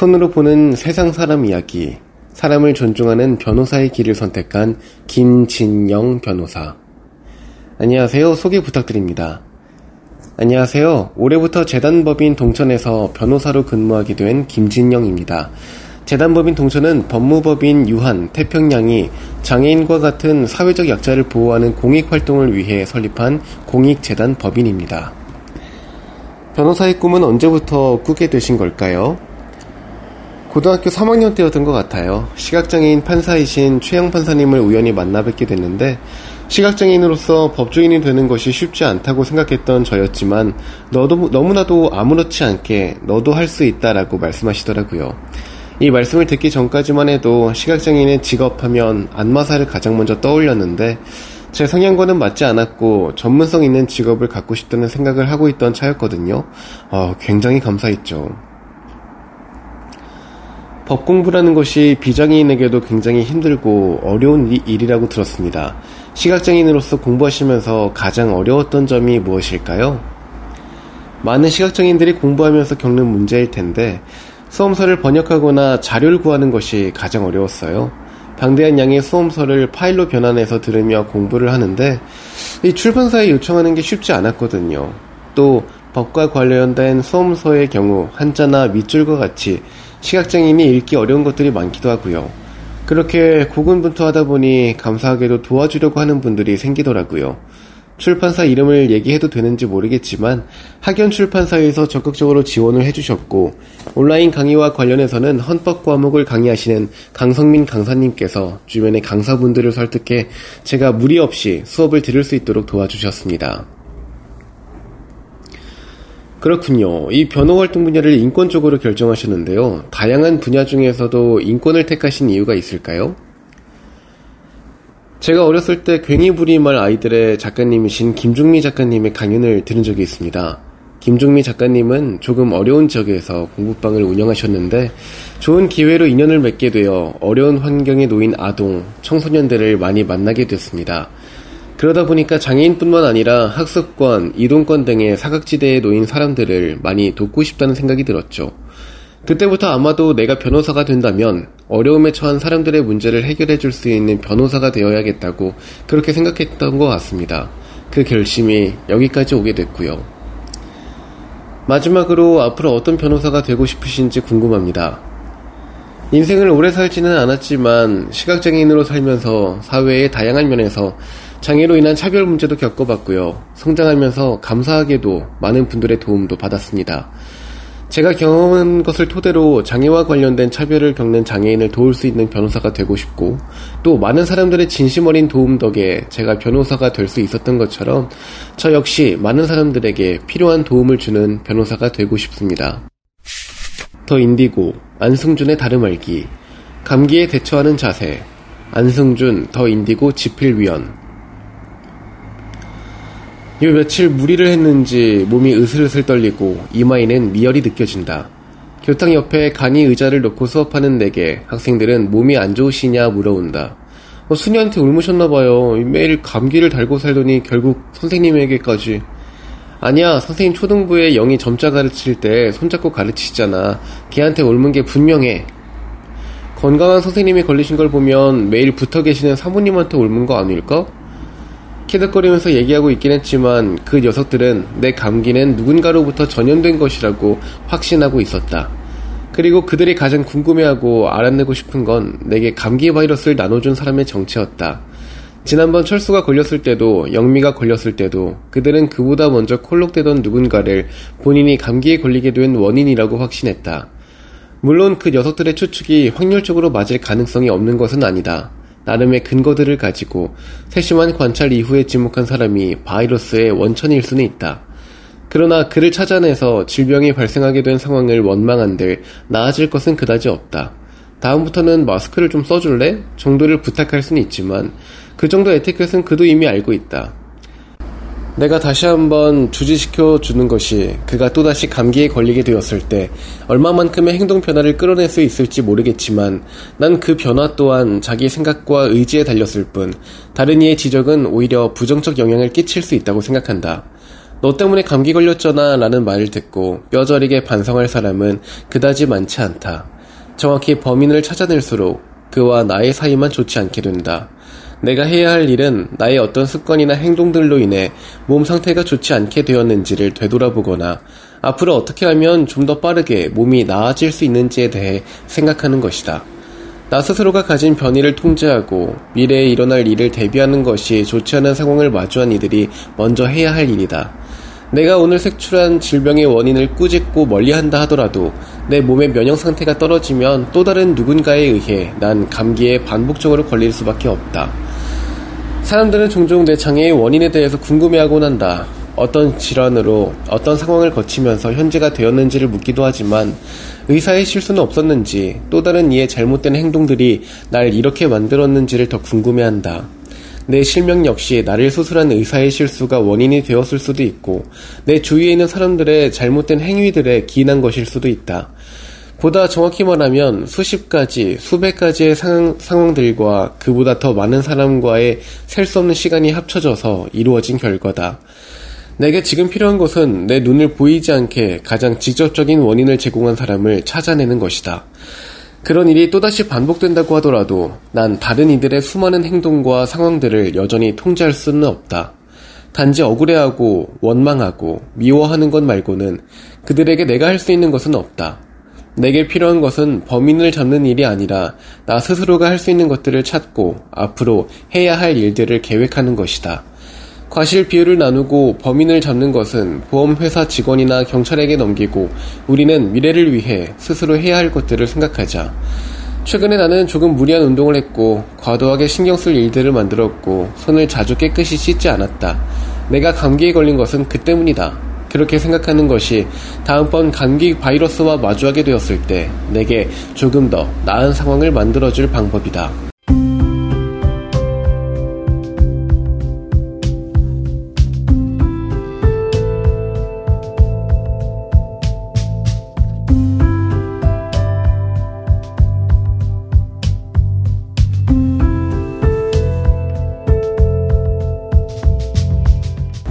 손으로 보는 세상 사람 이야기, 사람을 존중하는 변호사의 길을 선택한 김진영 변호사. 안녕하세요. 소개 부탁드립니다. 안녕하세요. 올해부터 재단법인 동천에서 변호사로 근무하게 된 김진영입니다. 재단법인 동천은 법무법인 유한, 태평양이 장애인과 같은 사회적 약자를 보호하는 공익활동을 위해 설립한 공익재단 법인입니다. 변호사의 꿈은 언제부터 꾸게 되신 걸까요? 고등학교 3학년 때였던 것 같아요. 시각장애인 판사이신 최영 판사님을 우연히 만나 뵙게 됐는데, 시각장애인으로서 법조인이 되는 것이 쉽지 않다고 생각했던 저였지만, 너도, 너무나도 아무렇지 않게 너도 할 수 있다라고 말씀하시더라고요. 이 말씀을 듣기 전까지만 해도 시각장애인의 직업하면 안마사를 가장 먼저 떠올렸는데, 제 성향과는 맞지 않았고 전문성 있는 직업을 갖고 싶다는 생각을 하고 있던 차였거든요. 어, 굉장히 감사했죠. 법 공부라는 것이 비장애인에게도 굉장히 힘들고 어려운 일이라고 들었습니다. 시각장애인으로서 공부하시면서 가장 어려웠던 점이 무엇일까요? 많은 시각장애인들이 공부하면서 겪는 문제일 텐데 수험서를 번역하거나 자료를 구하는 것이 가장 어려웠어요. 방대한 양의 수험서를 파일로 변환해서 들으며 공부를 하는데 이 출판사에 요청하는 게 쉽지 않았거든요. 또 법과 관련된 수험서의 경우 한자나 밑줄과 같이 시각장애인이 읽기 어려운 것들이 많기도 하고요. 그렇게 고군분투하다 보니 감사하게도 도와주려고 하는 분들이 생기더라고요. 출판사 이름을 얘기해도 되는지 모르겠지만 학연 출판사에서 적극적으로 지원을 해주셨고 온라인 강의와 관련해서는 헌법 과목을 강의하시는 강성민 강사님께서 주변의 강사분들을 설득해 제가 무리 없이 수업을 들을 수 있도록 도와주셨습니다. 그렇군요. 이 변호 활동 분야를 인권 적으로 결정하셨는데요. 다양한 분야 중에서도 인권을 택하신 이유가 있을까요? 제가 어렸을 때 괜히 부리말 아이들의 작가님이신 김중미 작가님의 강연을 들은 적이 있습니다. 김중미 작가님은 조금 어려운 지역에서 공부방을 운영하셨는데 좋은 기회로 인연을 맺게 되어 어려운 환경에 놓인 아동, 청소년들을 많이 만나게 됐습니다. 그러다 보니까 장애인뿐만 아니라 학습권, 이동권 등의 사각지대에 놓인 사람들을 많이 돕고 싶다는 생각이 들었죠. 그때부터 아마도 내가 변호사가 된다면 어려움에 처한 사람들의 문제를 해결해 줄 수 있는 변호사가 되어야겠다고 그렇게 생각했던 것 같습니다. 그 결심이 여기까지 오게 됐고요. 마지막으로 앞으로 어떤 변호사가 되고 싶으신지 궁금합니다. 인생을 오래 살지는 않았지만 시각장애인으로 살면서 사회의 다양한 면에서 장애로 인한 차별 문제도 겪어봤고요. 성장하면서 감사하게도 많은 분들의 도움도 받았습니다. 제가 경험한 것을 토대로 장애와 관련된 차별을 겪는 장애인을 도울 수 있는 변호사가 되고 싶고, 또 많은 사람들의 진심 어린 도움 덕에 제가 변호사가 될 수 있었던 것처럼 저 역시 많은 사람들에게 필요한 도움을 주는 변호사가 되고 싶습니다. 더 인디고, 안승준의 다름 알기, 감기에 대처하는 자세, 안승준 더 인디고 지필위원, 요 며칠 무리를 했는지 몸이 으슬으슬 떨리고 이마에는 미열이 느껴진다. 교탁 옆에 간이 의자를 놓고 수업하는 내게 학생들은 몸이 안 좋으시냐 물어온다. 어, 순이한테 울무셨나봐요. 매일 감기를 달고 살더니 결국 선생님에게까지. 아니야, 선생님 초등부에 영이 점자 가르칠 때 손잡고 가르치시잖아. 걔한테 옮은 게 분명해. 건강한 선생님이 걸리신 걸 보면 매일 붙어 계시는 사모님한테 옮은 거 아닐까? 키득거리면서 얘기하고 있긴 했지만 그 녀석들은 내 감기는 누군가로부터 전염된 것이라고 확신하고 있었다. 그리고 그들이 가장 궁금해하고 알아내고 싶은 건 내게 감기 바이러스를 나눠준 사람의 정체였다. 지난번 철수가 걸렸을 때도 영미가 걸렸을 때도 그들은 그보다 먼저 콜록되던 누군가를 본인이 감기에 걸리게 된 원인이라고 확신했다. 물론 그 녀석들의 추측이 확률적으로 맞을 가능성이 없는 것은 아니다. 나름의 근거들을 가지고 세심한 관찰 이후에 지목한 사람이 바이러스의 원천일 수는 있다. 그러나 그를 찾아내서 질병이 발생하게 된 상황을 원망한들 나아질 것은 그다지 없다. 다음부터는 마스크를 좀 써줄래? 정도를 부탁할 수는 있지만 그 정도 에티켓은 그도 이미 알고 있다. 내가 다시 한번 주지시켜 주는 것이 그가 또다시 감기에 걸리게 되었을 때 얼마만큼의 행동 변화를 끌어낼 수 있을지 모르겠지만 난 그 변화 또한 자기 생각과 의지에 달렸을 뿐 다른 이의 지적은 오히려 부정적 영향을 끼칠 수 있다고 생각한다. 너 때문에 감기 걸렸잖아 라는 말을 듣고 뼈저리게 반성할 사람은 그다지 많지 않다. 정확히 범인을 찾아낼수록 그와 나의 사이만 좋지 않게 된다. 내가 해야 할 일은 나의 어떤 습관이나 행동들로 인해 몸 상태가 좋지 않게 되었는지를 되돌아보거나 앞으로 어떻게 하면 좀 더 빠르게 몸이 나아질 수 있는지에 대해 생각하는 것이다. 나 스스로가 가진 변이를 통제하고 미래에 일어날 일을 대비하는 것이 좋지 않은 상황을 마주한 이들이 먼저 해야 할 일이다. 내가 오늘 색출한 질병의 원인을 꾸짖고 멀리한다 하더라도 내 몸의 면역 상태가 떨어지면 또 다른 누군가에 의해 난 감기에 반복적으로 걸릴 수밖에 없다. 사람들은 종종 내 장애의 원인에 대해서 궁금해하곤 한다. 어떤 질환으로 어떤 상황을 거치면서 현재가 되었는지를 묻기도 하지만 의사의 실수는 없었는지 또 다른 이의 잘못된 행동들이 날 이렇게 만들었는지를 더 궁금해한다. 내 실명 역시 나를 수술한 의사의 실수가 원인이 되었을 수도 있고 내 주위에 있는 사람들의 잘못된 행위들에 기인한 것일 수도 있다. 보다 정확히 말하면 수십 가지, 수백 가지의 상황, 상황들과 그보다 더 많은 사람과의 셀 수 없는 시간이 합쳐져서 이루어진 결과다. 내게 지금 필요한 것은 내 눈을 보이지 않게 가장 직접적인 원인을 제공한 사람을 찾아내는 것이다. 그런 일이 또다시 반복된다고 하더라도 난 다른 이들의 수많은 행동과 상황들을 여전히 통제할 수는 없다. 단지 억울해하고 원망하고 미워하는 것 말고는 그들에게 내가 할 수 있는 것은 없다. 내게 필요한 것은 범인을 잡는 일이 아니라 나 스스로가 할 수 있는 것들을 찾고 앞으로 해야 할 일들을 계획하는 것이다. 과실 비율을 나누고 범인을 잡는 것은 보험회사 직원이나 경찰에게 넘기고 우리는 미래를 위해 스스로 해야 할 것들을 생각하자. 최근에 나는 조금 무리한 운동을 했고 과도하게 신경 쓸 일들을 만들었고 손을 자주 깨끗이 씻지 않았다. 내가 감기에 걸린 것은 그 때문이다. 그렇게 생각하는 것이 다음번 감기 바이러스와 마주하게 되었을 때 내게 조금 더 나은 상황을 만들어줄 방법이다.